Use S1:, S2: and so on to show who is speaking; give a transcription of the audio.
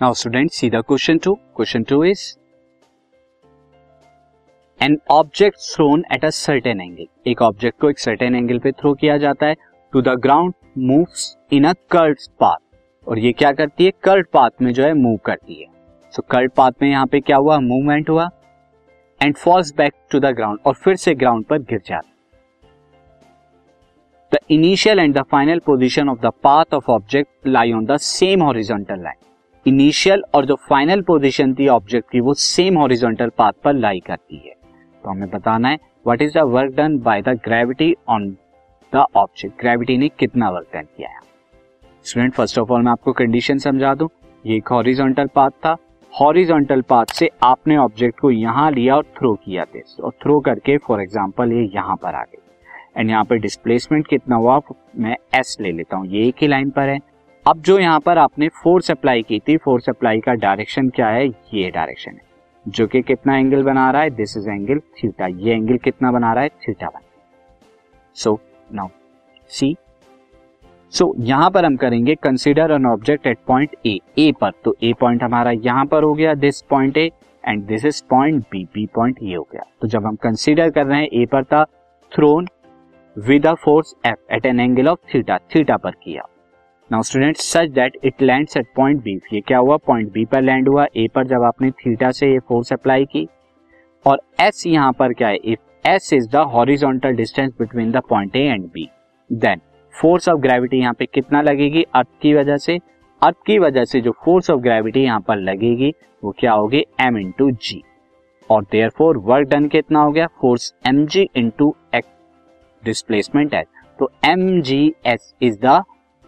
S1: Now student see the question two question two is an object thrown at a certain angle एक object को एक certain angle पे throw किया जाता है। To the ground moves in a curve path और ये क्या करती है? कर्व पाथ में जो है मूव करती है। सो कर्व पाथ में यहाँ पे क्या हुआ? मूवमेंट हुआ। And falls back to the ground और फिर से ग्राउंड पर गिर जाता the initial and the final position of the path of object lie on the same horizontal line initial और जो फाइनल पोजिशन थी ऑब्जेक्ट की, वो सेम हॉरिजॉन्टल पाथ पर लाई करती है। तो हमें बताना है what is the work done by the gravity on the object gravity ने कितना वर्क डन किया है? स्टूडेंट फ़र्स्ट ऑफ़ ऑल मैं आपको कंडीशन समझा दूँ। ये एक हॉरिजॉन्टल पाथ था। हॉरिजॉन्टल पाथ से आपने ऑब्जेक्ट को यहाँ लिया और थ्रो किया थे और थ्रो करके फॉर एग्जांपल ये यहाँ पर आ गई। एंड यहाँ पे डिस्प्लेसमेंट कितना हुआ? मैं एस ले लेता हूँ। ये एक ही लाइन पर है। अब जो यहाँ पर आपने फोर्स अप्लाई की थी फोर्स अप्लाई का डायरेक्शन क्या है? ये डायरेक्शन है। जो कि कितना एंगल बना रहा है? दिस इज़ एंगल थीटा ये एंगल कितना बना रहा है? Theta one so now see so यहाँ पर हम करेंगे consider an object at point A A पर। तो ए पॉइंट हमारा यहाँ पर हो गया this point A and this is point B B point ये हो गया। तो जब हम कंसिडर कर रहे हैं ए पर था thrown with a force F at an angle of theta theta पर किया। Now student such that it lands at point B ये क्या हुआ? पॉइंट बी पर लैंड हुआ। ए पर जब आपने थीटा से ये फोर्स अप्लाई की, और एस यहाँ पर क्या है? If S is the horizontal distance between the point A and B then force of gravity यहाँ पे कितना लगेगी? अर्थ की वजह से। अर्थ की वजह से जो फोर्स ऑफ़ ग्रेविटी यहाँ पर लगेगी, वो क्या होगी एम इंटू जी और देयर फोर वर्क डन कितना हो गया? Force M G into X displacement H तो M G S is the